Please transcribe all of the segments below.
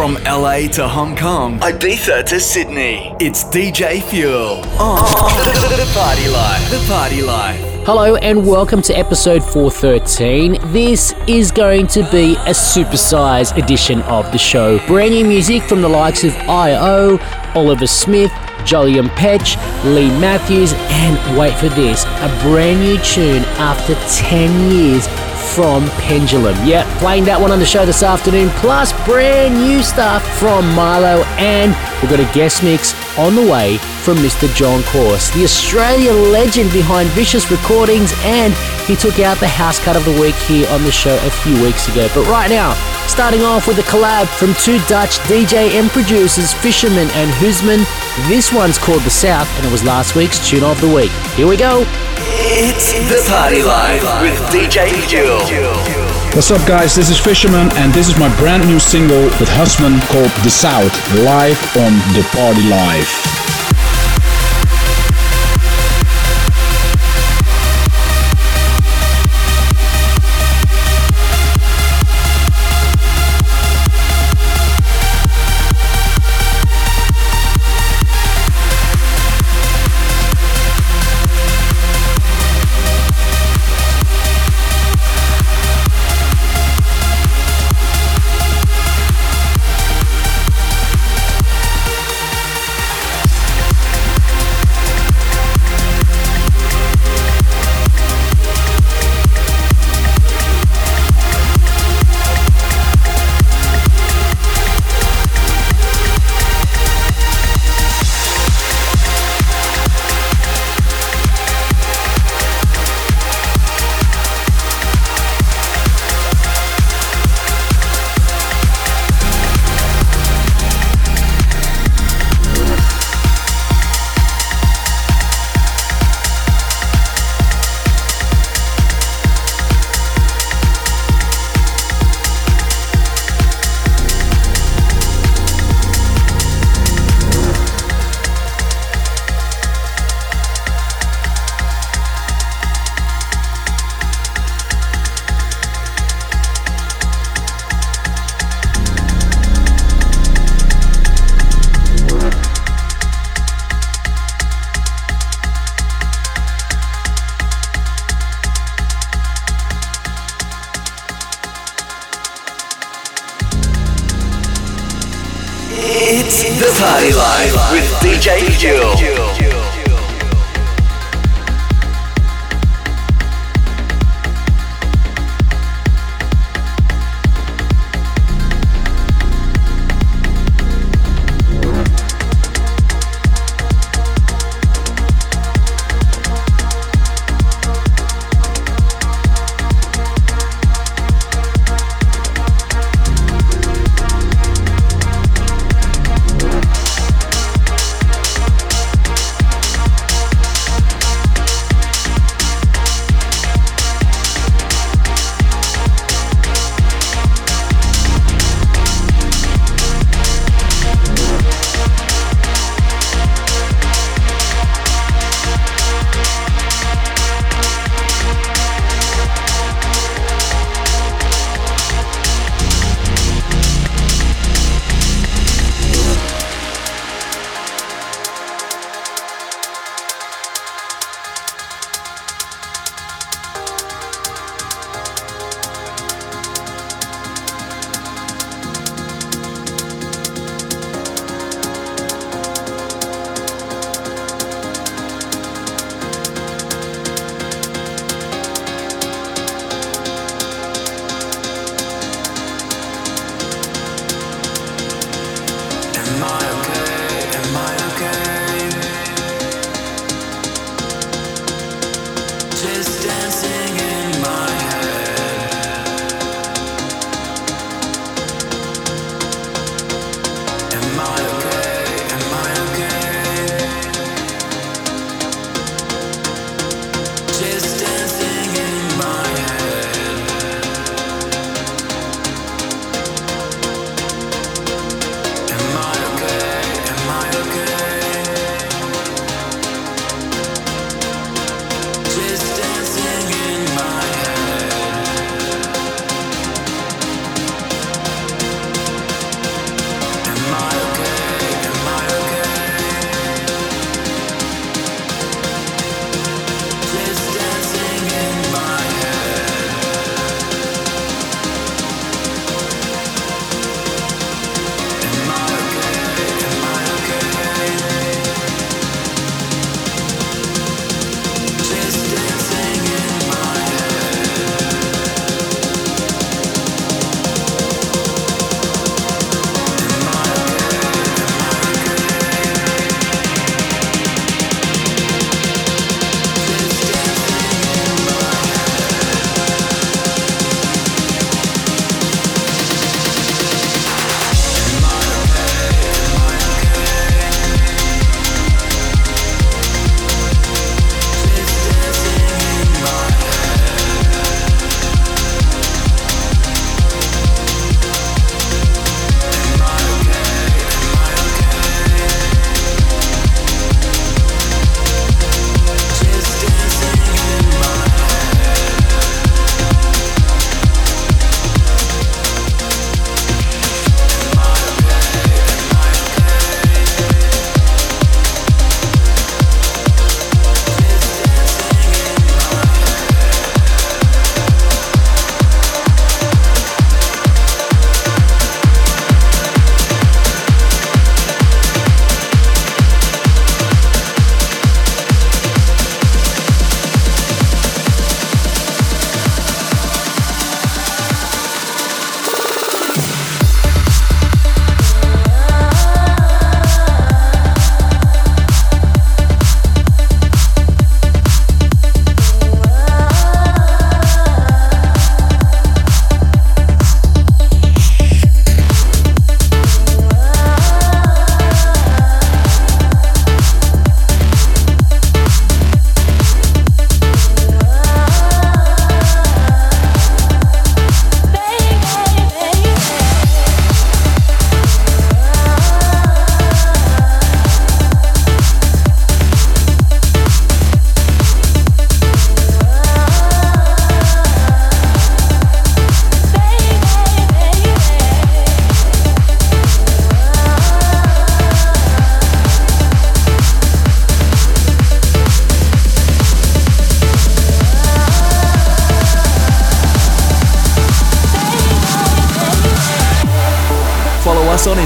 From LA to Hong Kong, Ibiza to Sydney, it's DJ Fuel on the Party Life. The Party Life. Hello and welcome to episode 413. This is going to be a supersized edition of the show. Brand new music from the likes of IO, Oliver Smith, Jolyon Petch, Lee Matthews, and wait for this, a brand new tune after 10 years from Pendulum. Yep, playing that one on the show this afternoon, plus brand new stuff from Mylo, and we've got a guest mix on the way from Mr. John Course, the Australian legend behind Vicious Recordings, and he took out the house cut of the week here on the show a few weeks ago. But right now, starting off with a collab from two Dutch DJ and producers, Fisherman and Husman. This one's called The South, and it was last week's Tune of the Week. Here we go. It's the Party Life with DJ Fuel. What's up, guys? This is Fisherman, and this is my brand new single with Husman called The South, live on The Party Life.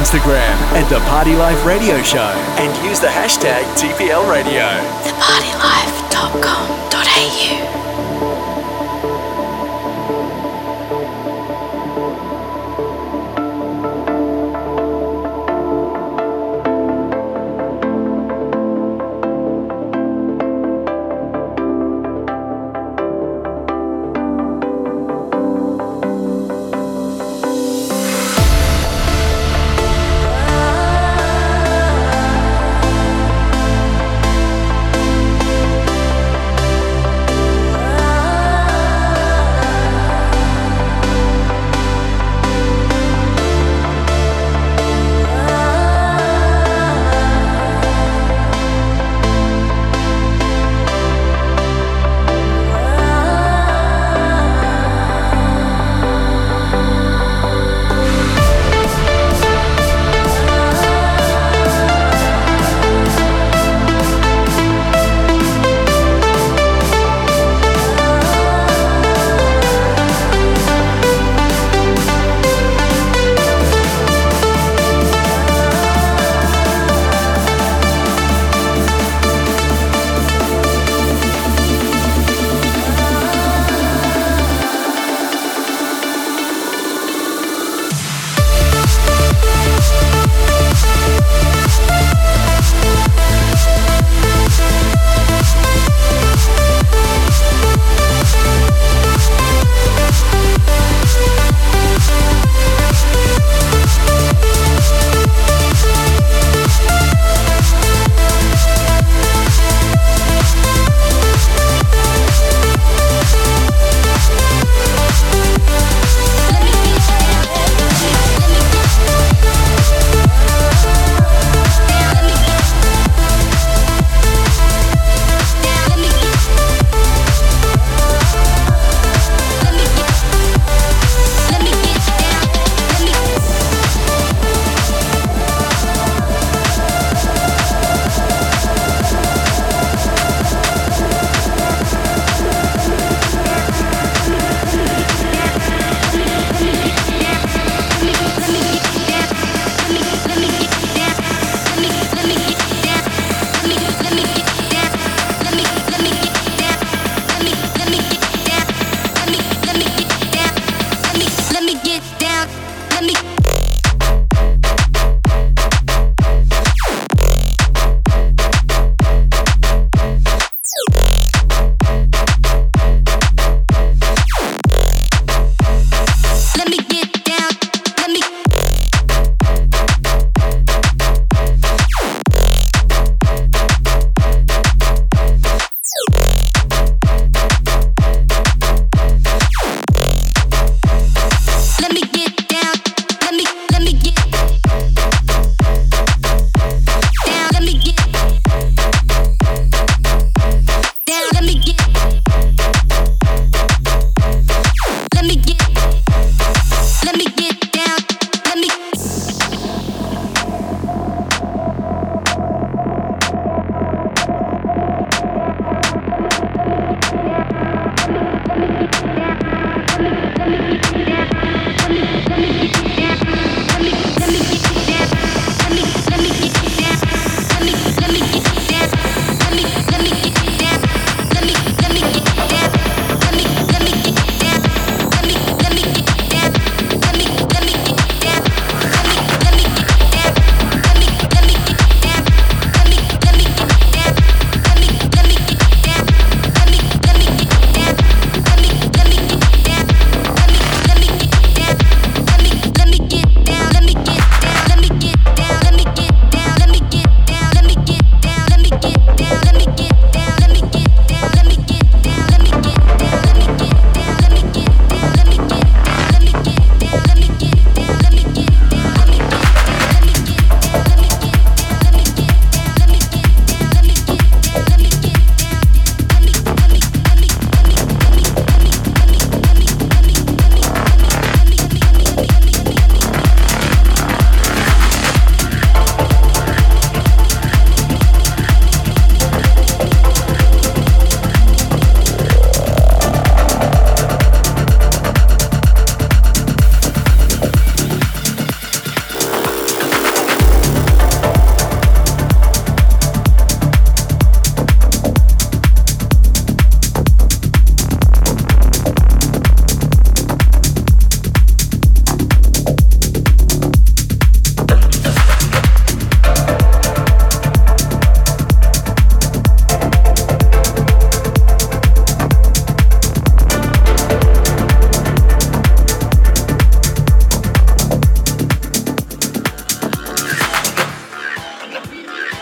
Instagram at The Party Life Radio Show and use the hashtag TPL Radio. Thepartylife.com.au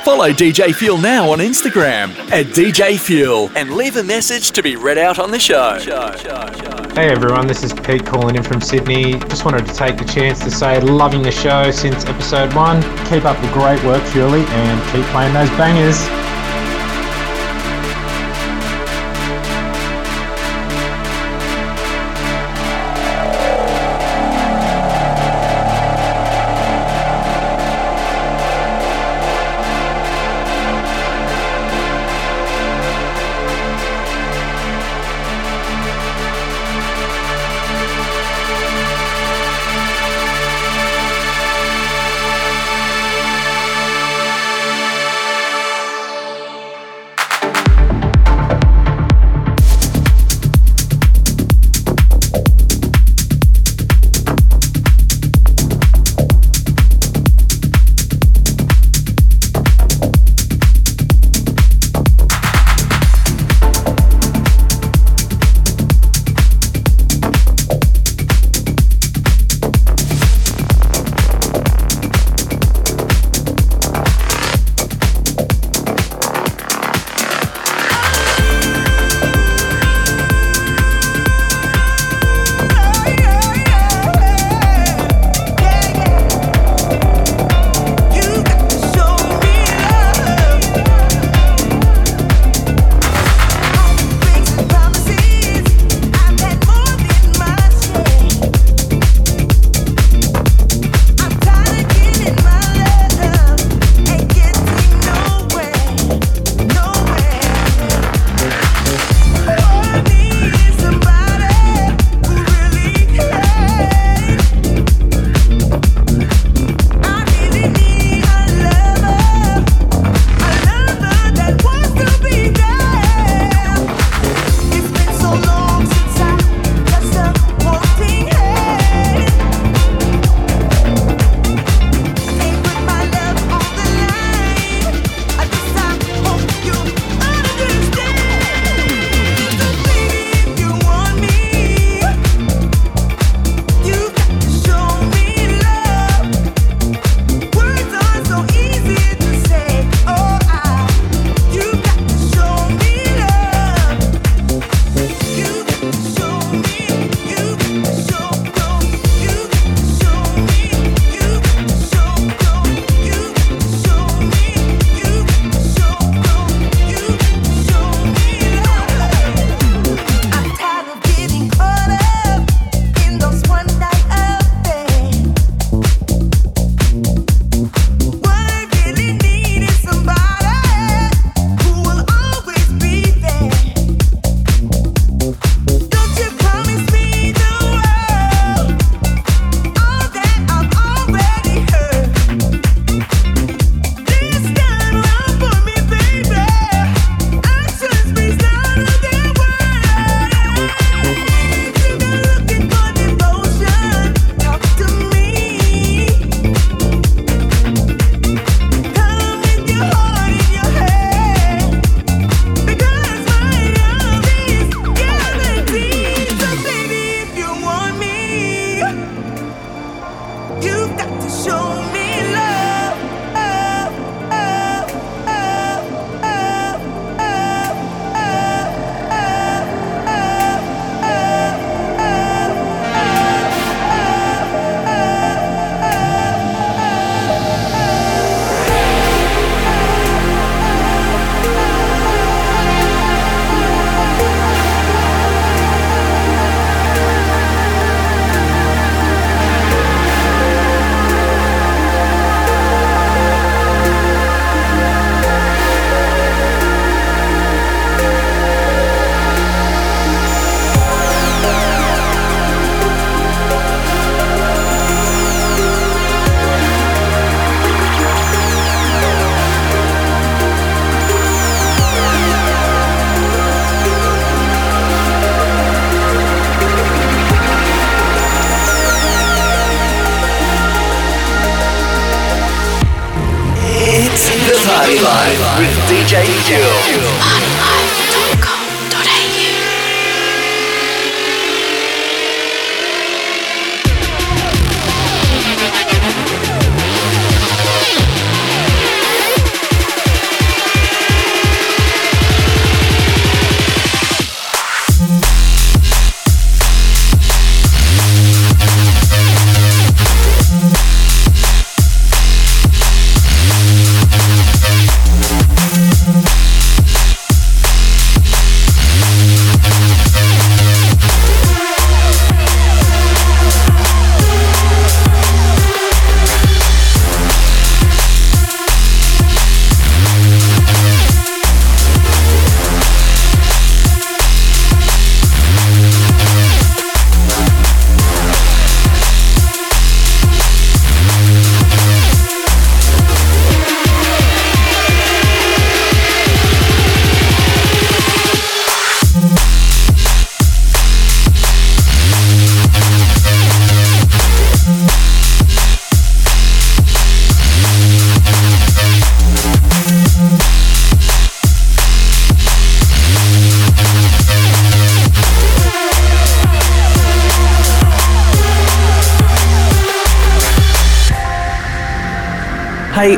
Follow DJ Fuel now on Instagram at DJ Fuel and leave a message to be read out on the show. Hey everyone, this is Pete calling in from Sydney. Just wanted to take the chance to say loving the show since episode one. Keep up the great work, Fuely, and keep playing those bangers.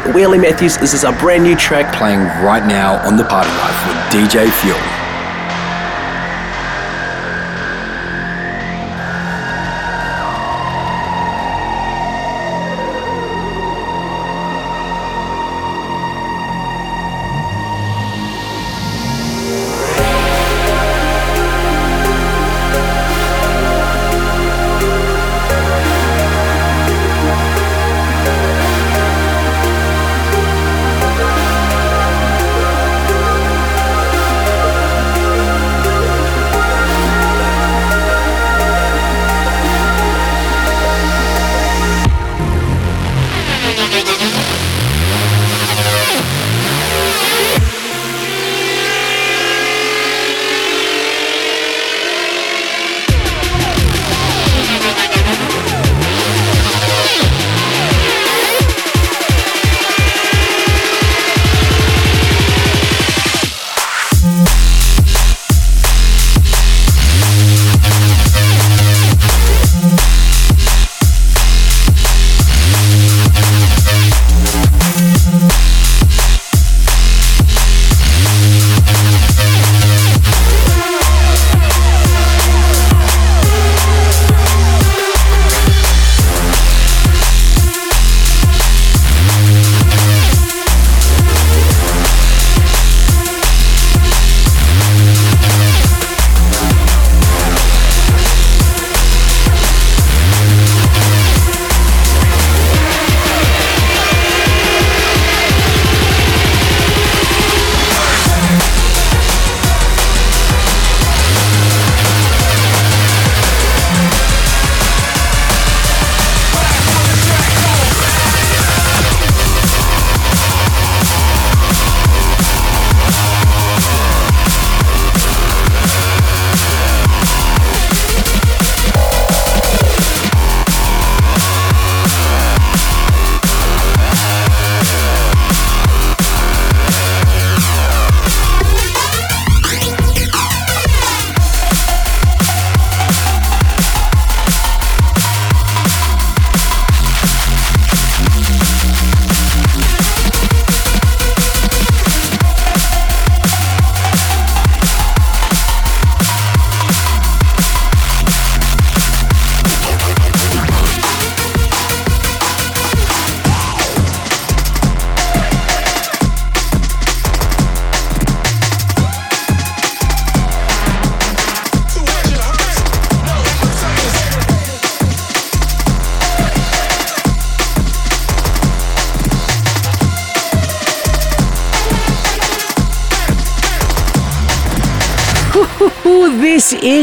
Wheelie Matthews, this is a brand new track playing right now on the Party Life with DJ Fuel.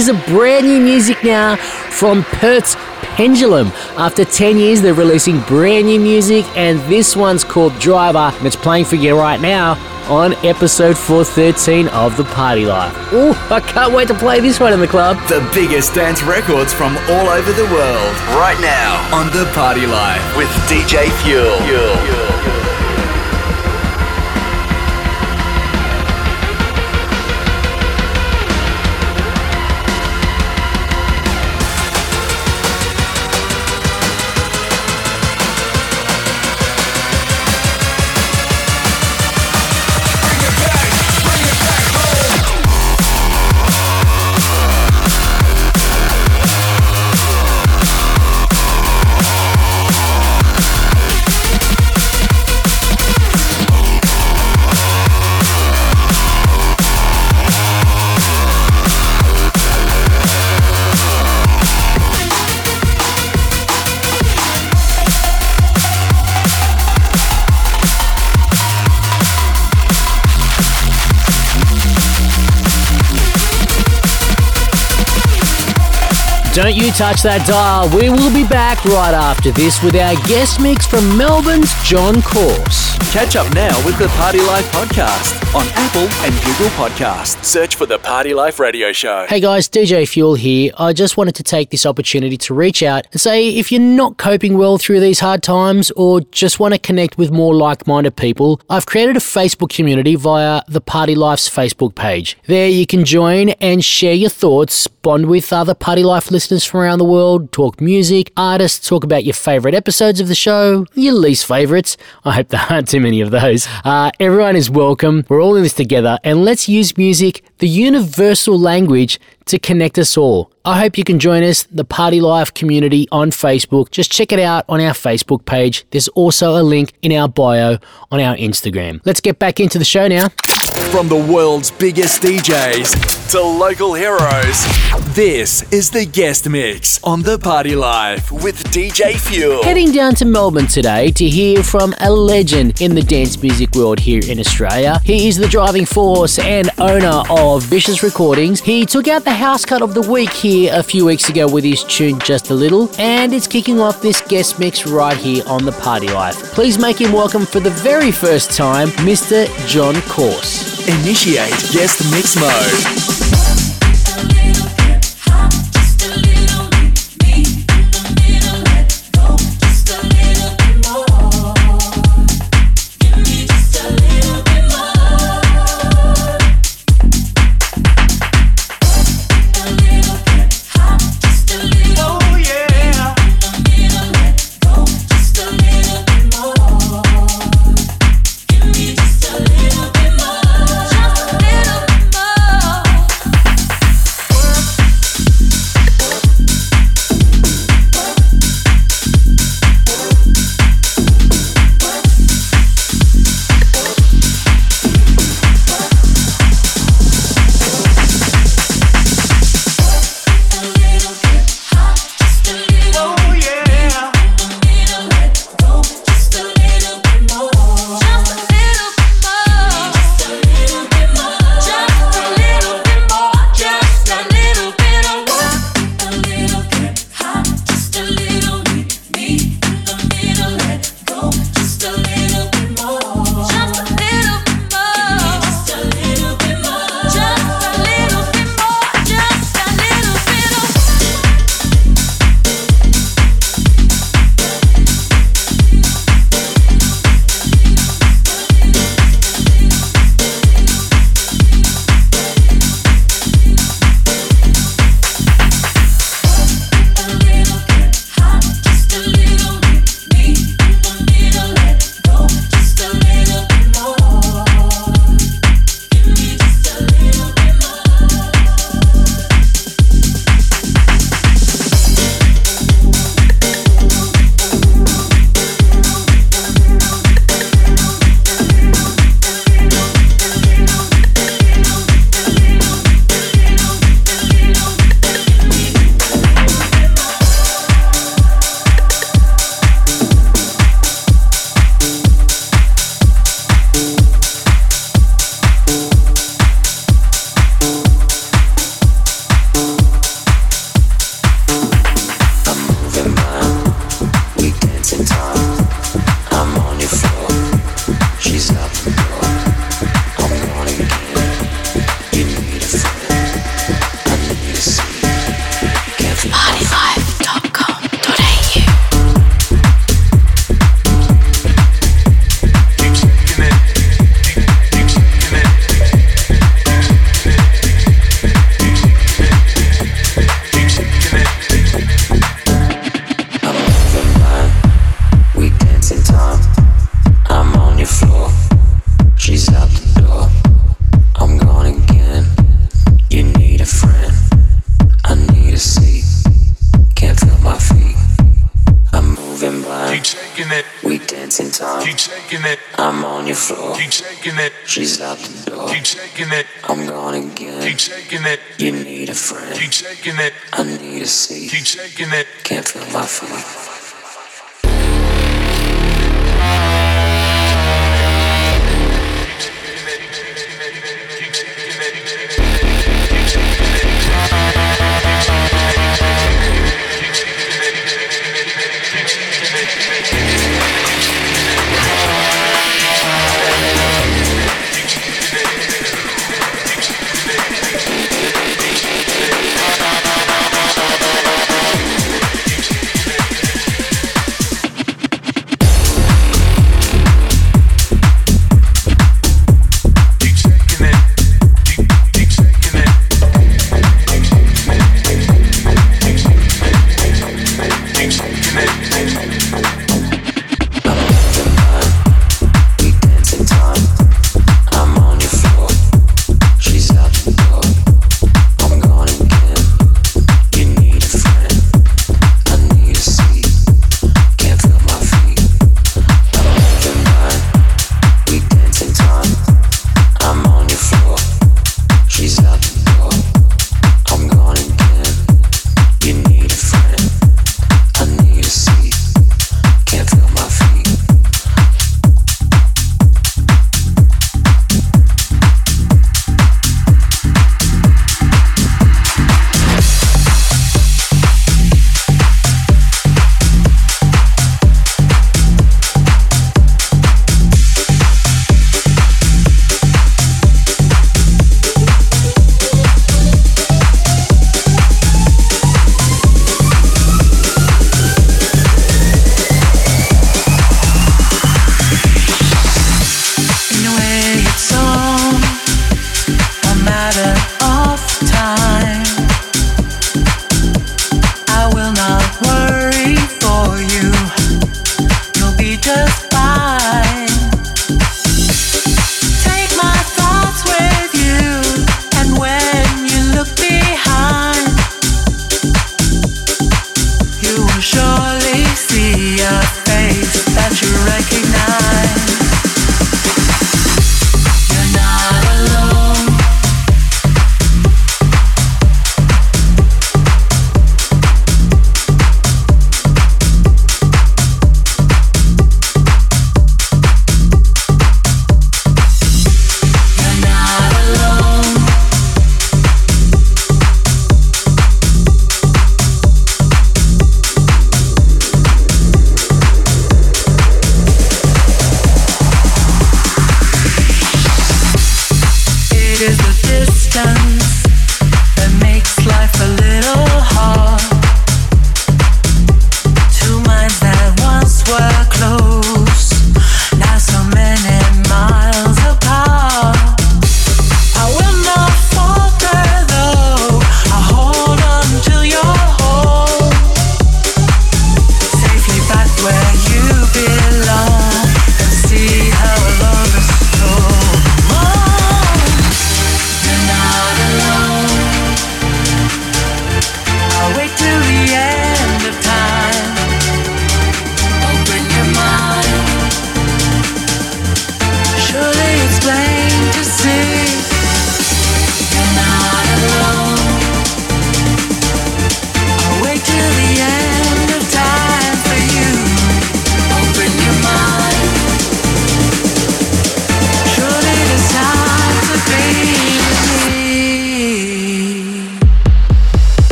Is a brand new music now from Perth's Pendulum. After 10 years, they're releasing brand new music, and this one's called Driver, and it's playing for you right now on episode 413 of The Party Life. Oh, I can't wait to play this one in the club. The biggest dance records from all over the world, right now on The Party Life with DJ Fuel. Fuel. Don't you touch that dial. We will be back right after this with our guest mix from Melbourne's John Course. Catch up now with the Party Life podcast on Apple and Google Podcasts. Search for the Party Life Radio Show. Hey guys, DJ Fuel here. I just wanted to take this opportunity to reach out and say if you're not coping well through these hard times or just want to connect with more like minded people, I've created a Facebook community via the Party Life's Facebook page. There you can join and share your thoughts bond with other Party Life listeners from around the world, talk music, artists, talk about your favorite episodes of the show, your least favorites. I hope there aren't too many of those. Uh, everyone is welcome. We're all in this together, and let's use music, the universal language, to connect us all. I hope you can join us, the Party Life community on Facebook. Just check it out on our Facebook page. There's also a link in our bio on our Instagram. Let's get back into the show now. From the world's biggest DJs to local heroes, this is the guest mix on The Party Life with DJ Fuel. Heading down to Melbourne today to hear from a legend in the dance music world here in Australia. He is the driving force and owner of Vicious Recordings. He took out the house cut of the week here a few weeks ago with his tune Just a Little, and it's kicking off this guest mix right here on The Party Life. Please make him welcome for the very first time, Mr. John Course. Initiate guest mix mode. I'm on your floor. Keep shaking it. She's out the door. Keep shaking it. I'm gone again. Keep shaking it. You need a friend. Keep shaking it. I need a seat. Keep shaking it. Can't feel my feet.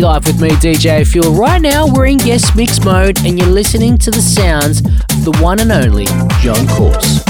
Party Life with me, DJ Fuel. Right now, we're in guest mix mode, and you're listening to the sounds of the one and only John Course.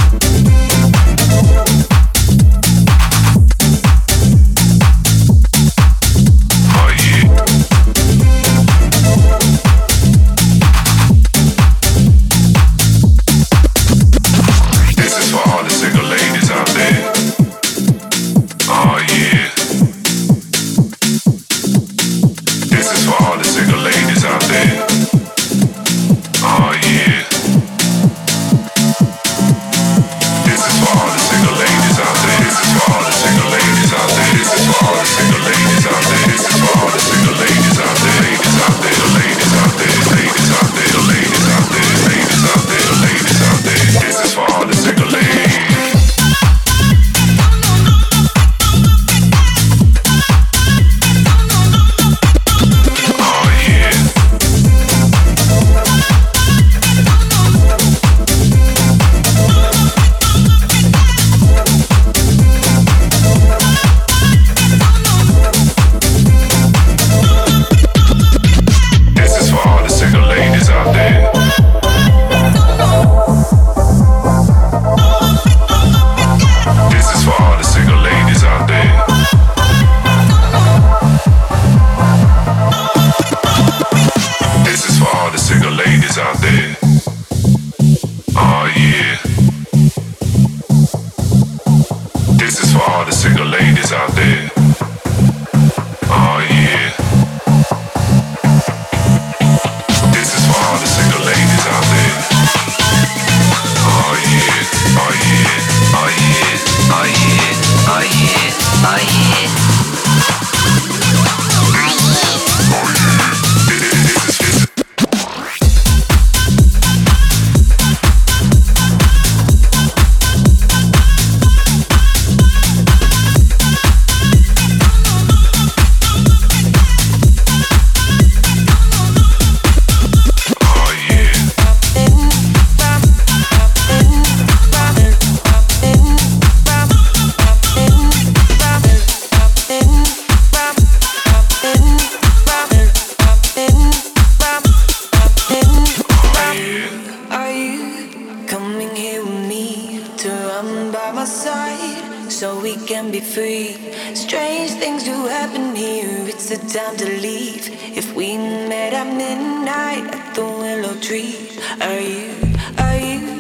so we can be free. Strange things do happen here, it's the time to leave. If we met at midnight at the willow tree, are you, are you?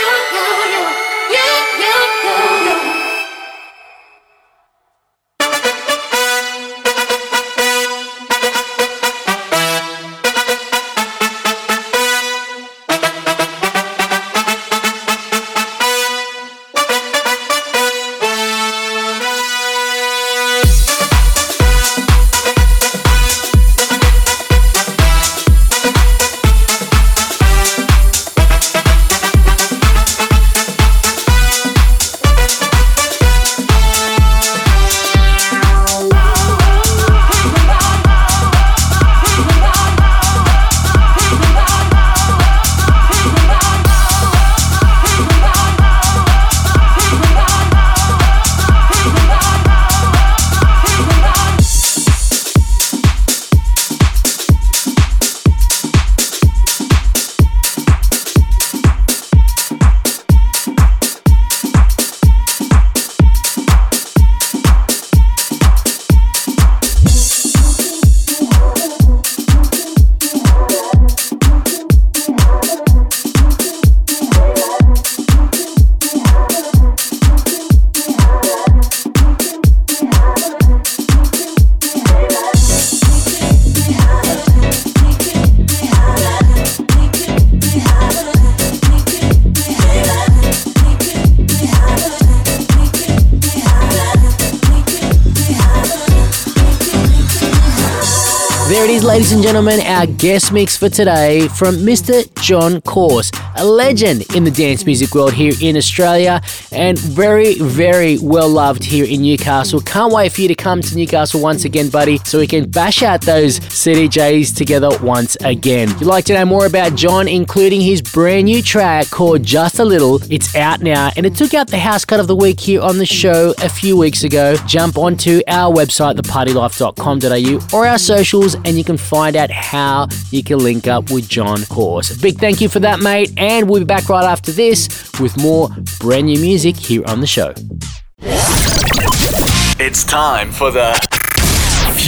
you, you, you. There it is, ladies and gentlemen, our guest mix for today from Mr. John Course, a legend in the dance music world here in Australia and very, very well loved here in Newcastle. Can't wait for you to come to Newcastle once again, buddy, so we can bash out those CDJs together once again. If you'd like to know more about John, including his brand new track called Just a Little, it's out now and it took out the house cut of the week here on the show a few weeks ago. Jump onto our website, thepartylife.com.au, or our socials and you can find out how you can link up with John Course. Big thank you for that, mate, and we'll be back right after this with more brand new music here on the show. It's time for the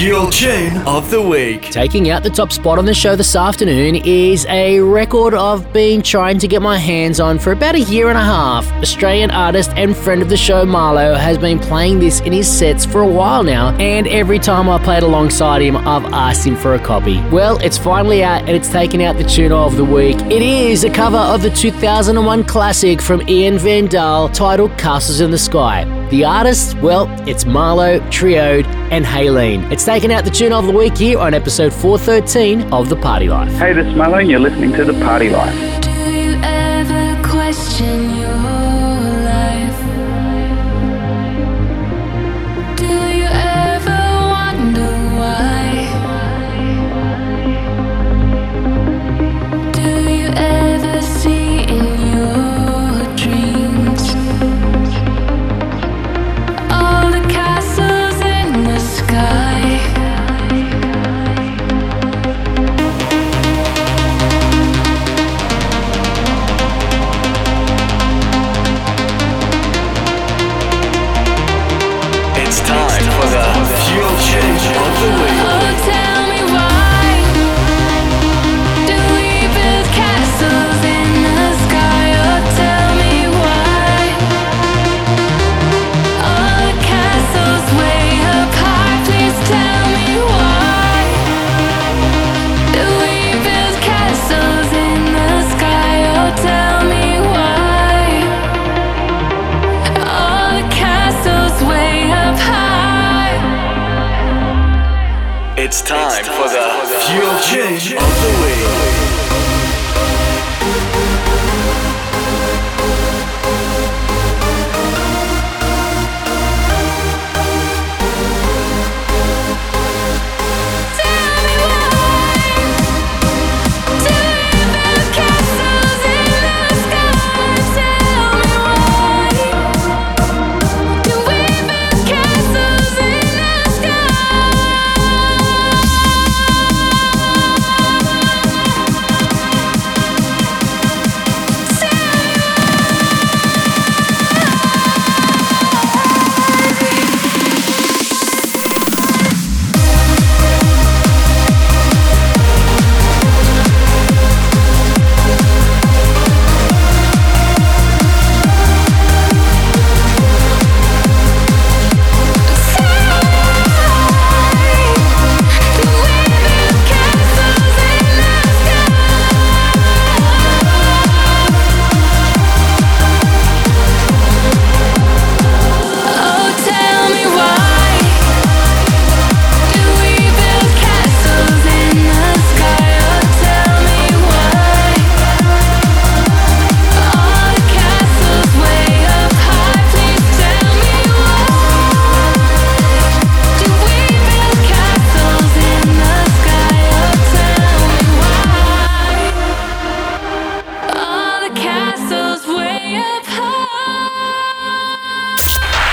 Fuel Tune of the Week. Taking out the top spot on the show this afternoon is a record I've been trying to get my hands on for about a year and a half. Australian artist and friend of the show Marlo has been playing this in his sets for a while now, and every time I played alongside him, I've asked him for a copy. Well, it's finally out and it's taken out the tune of the week. It is a cover of the 2001 classic from Ian Van Dahl titled Castles in the Sky. The artists, well, it's Marlo, Triode, and Haylene. It's taken out the tune of the week here on episode 413 of The Party Life. Hey, this is Marlo, and you're listening to The Party Life.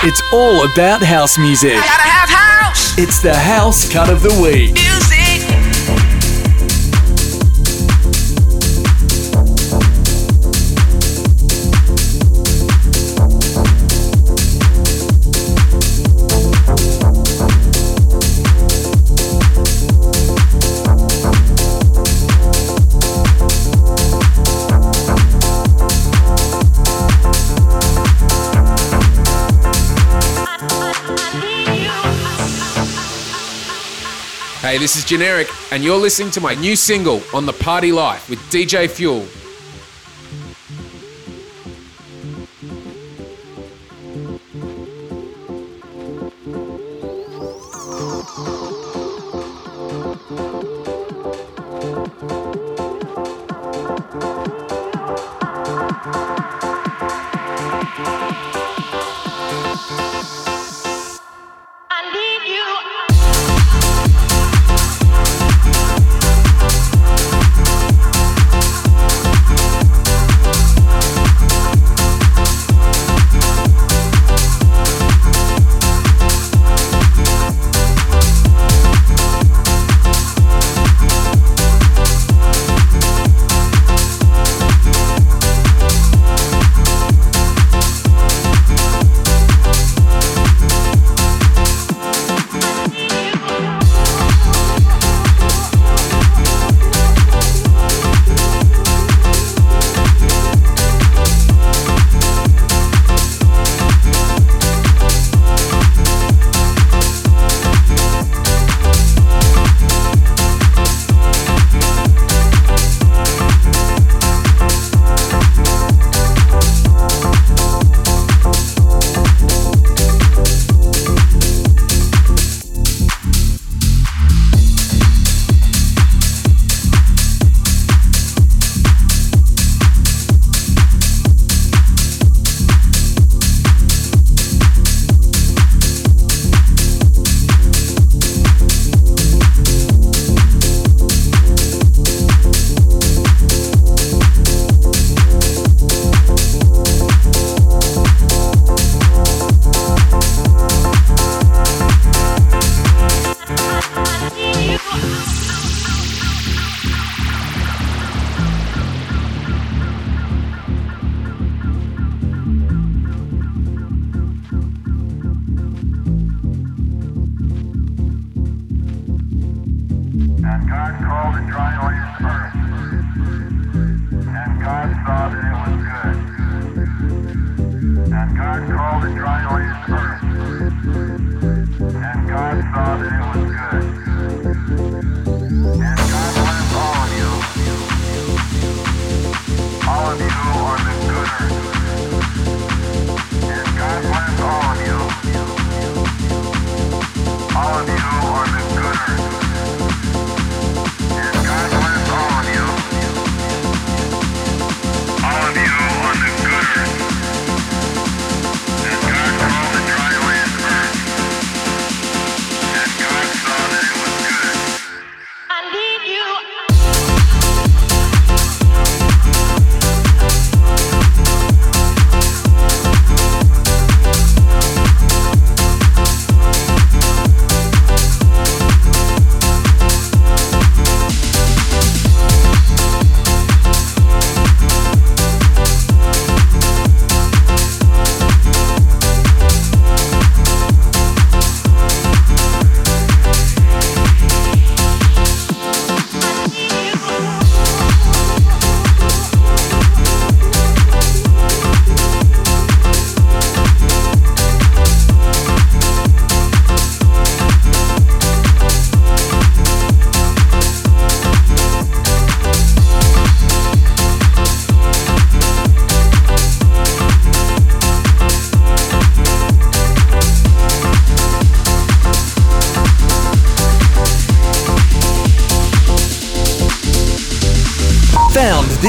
It's all about house music. Gotta have house It's the House Cut of the Week. Hey, this is Generic, and you're listening to my new single on The Party Life with DJ Fuel.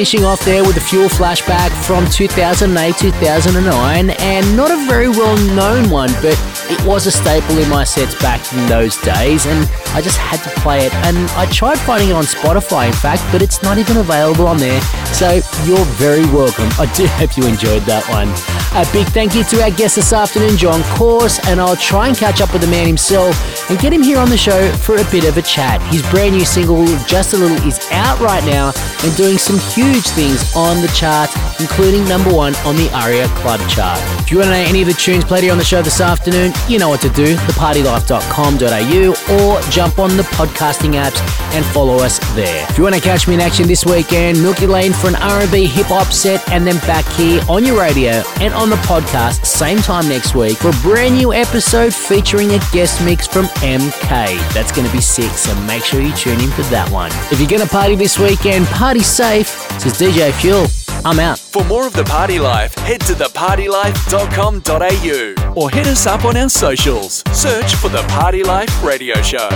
Finishing off there with a Fuel flashback from 2008 2009, and not a very well known one, but it was a staple in my sets back in those days, and I just had to play it. And I tried finding it on Spotify, in fact, but it's not even available on there. So you're very welcome. I do hope you enjoyed that one. A big thank you to our guest this afternoon, John Course, and I'll try and catch up with the man himself and get him here on the show for a bit of a chat. His brand new single, Just a Little, is out right now and doing some huge things on the charts, including number one on the ARIA Club chart. If you want to know any of the tunes played here on the show this afternoon, you know what to do, thepartylife.com.au or jump on the podcasting apps and follow us there. If you want to catch me in action this weekend, Milky Lane for an R&B hip hop set and then back here on your radio and on the podcast same time next week for a brand new episode featuring a guest mix from MK. That's going to be sick, so make sure you tune in for that one. If you're going to party this weekend, party safe. This is DJ Fuel. I'm out. For more of The Party Life, head to thepartylife.com.au or hit us up on our socials. Search for The Party Life Radio Show.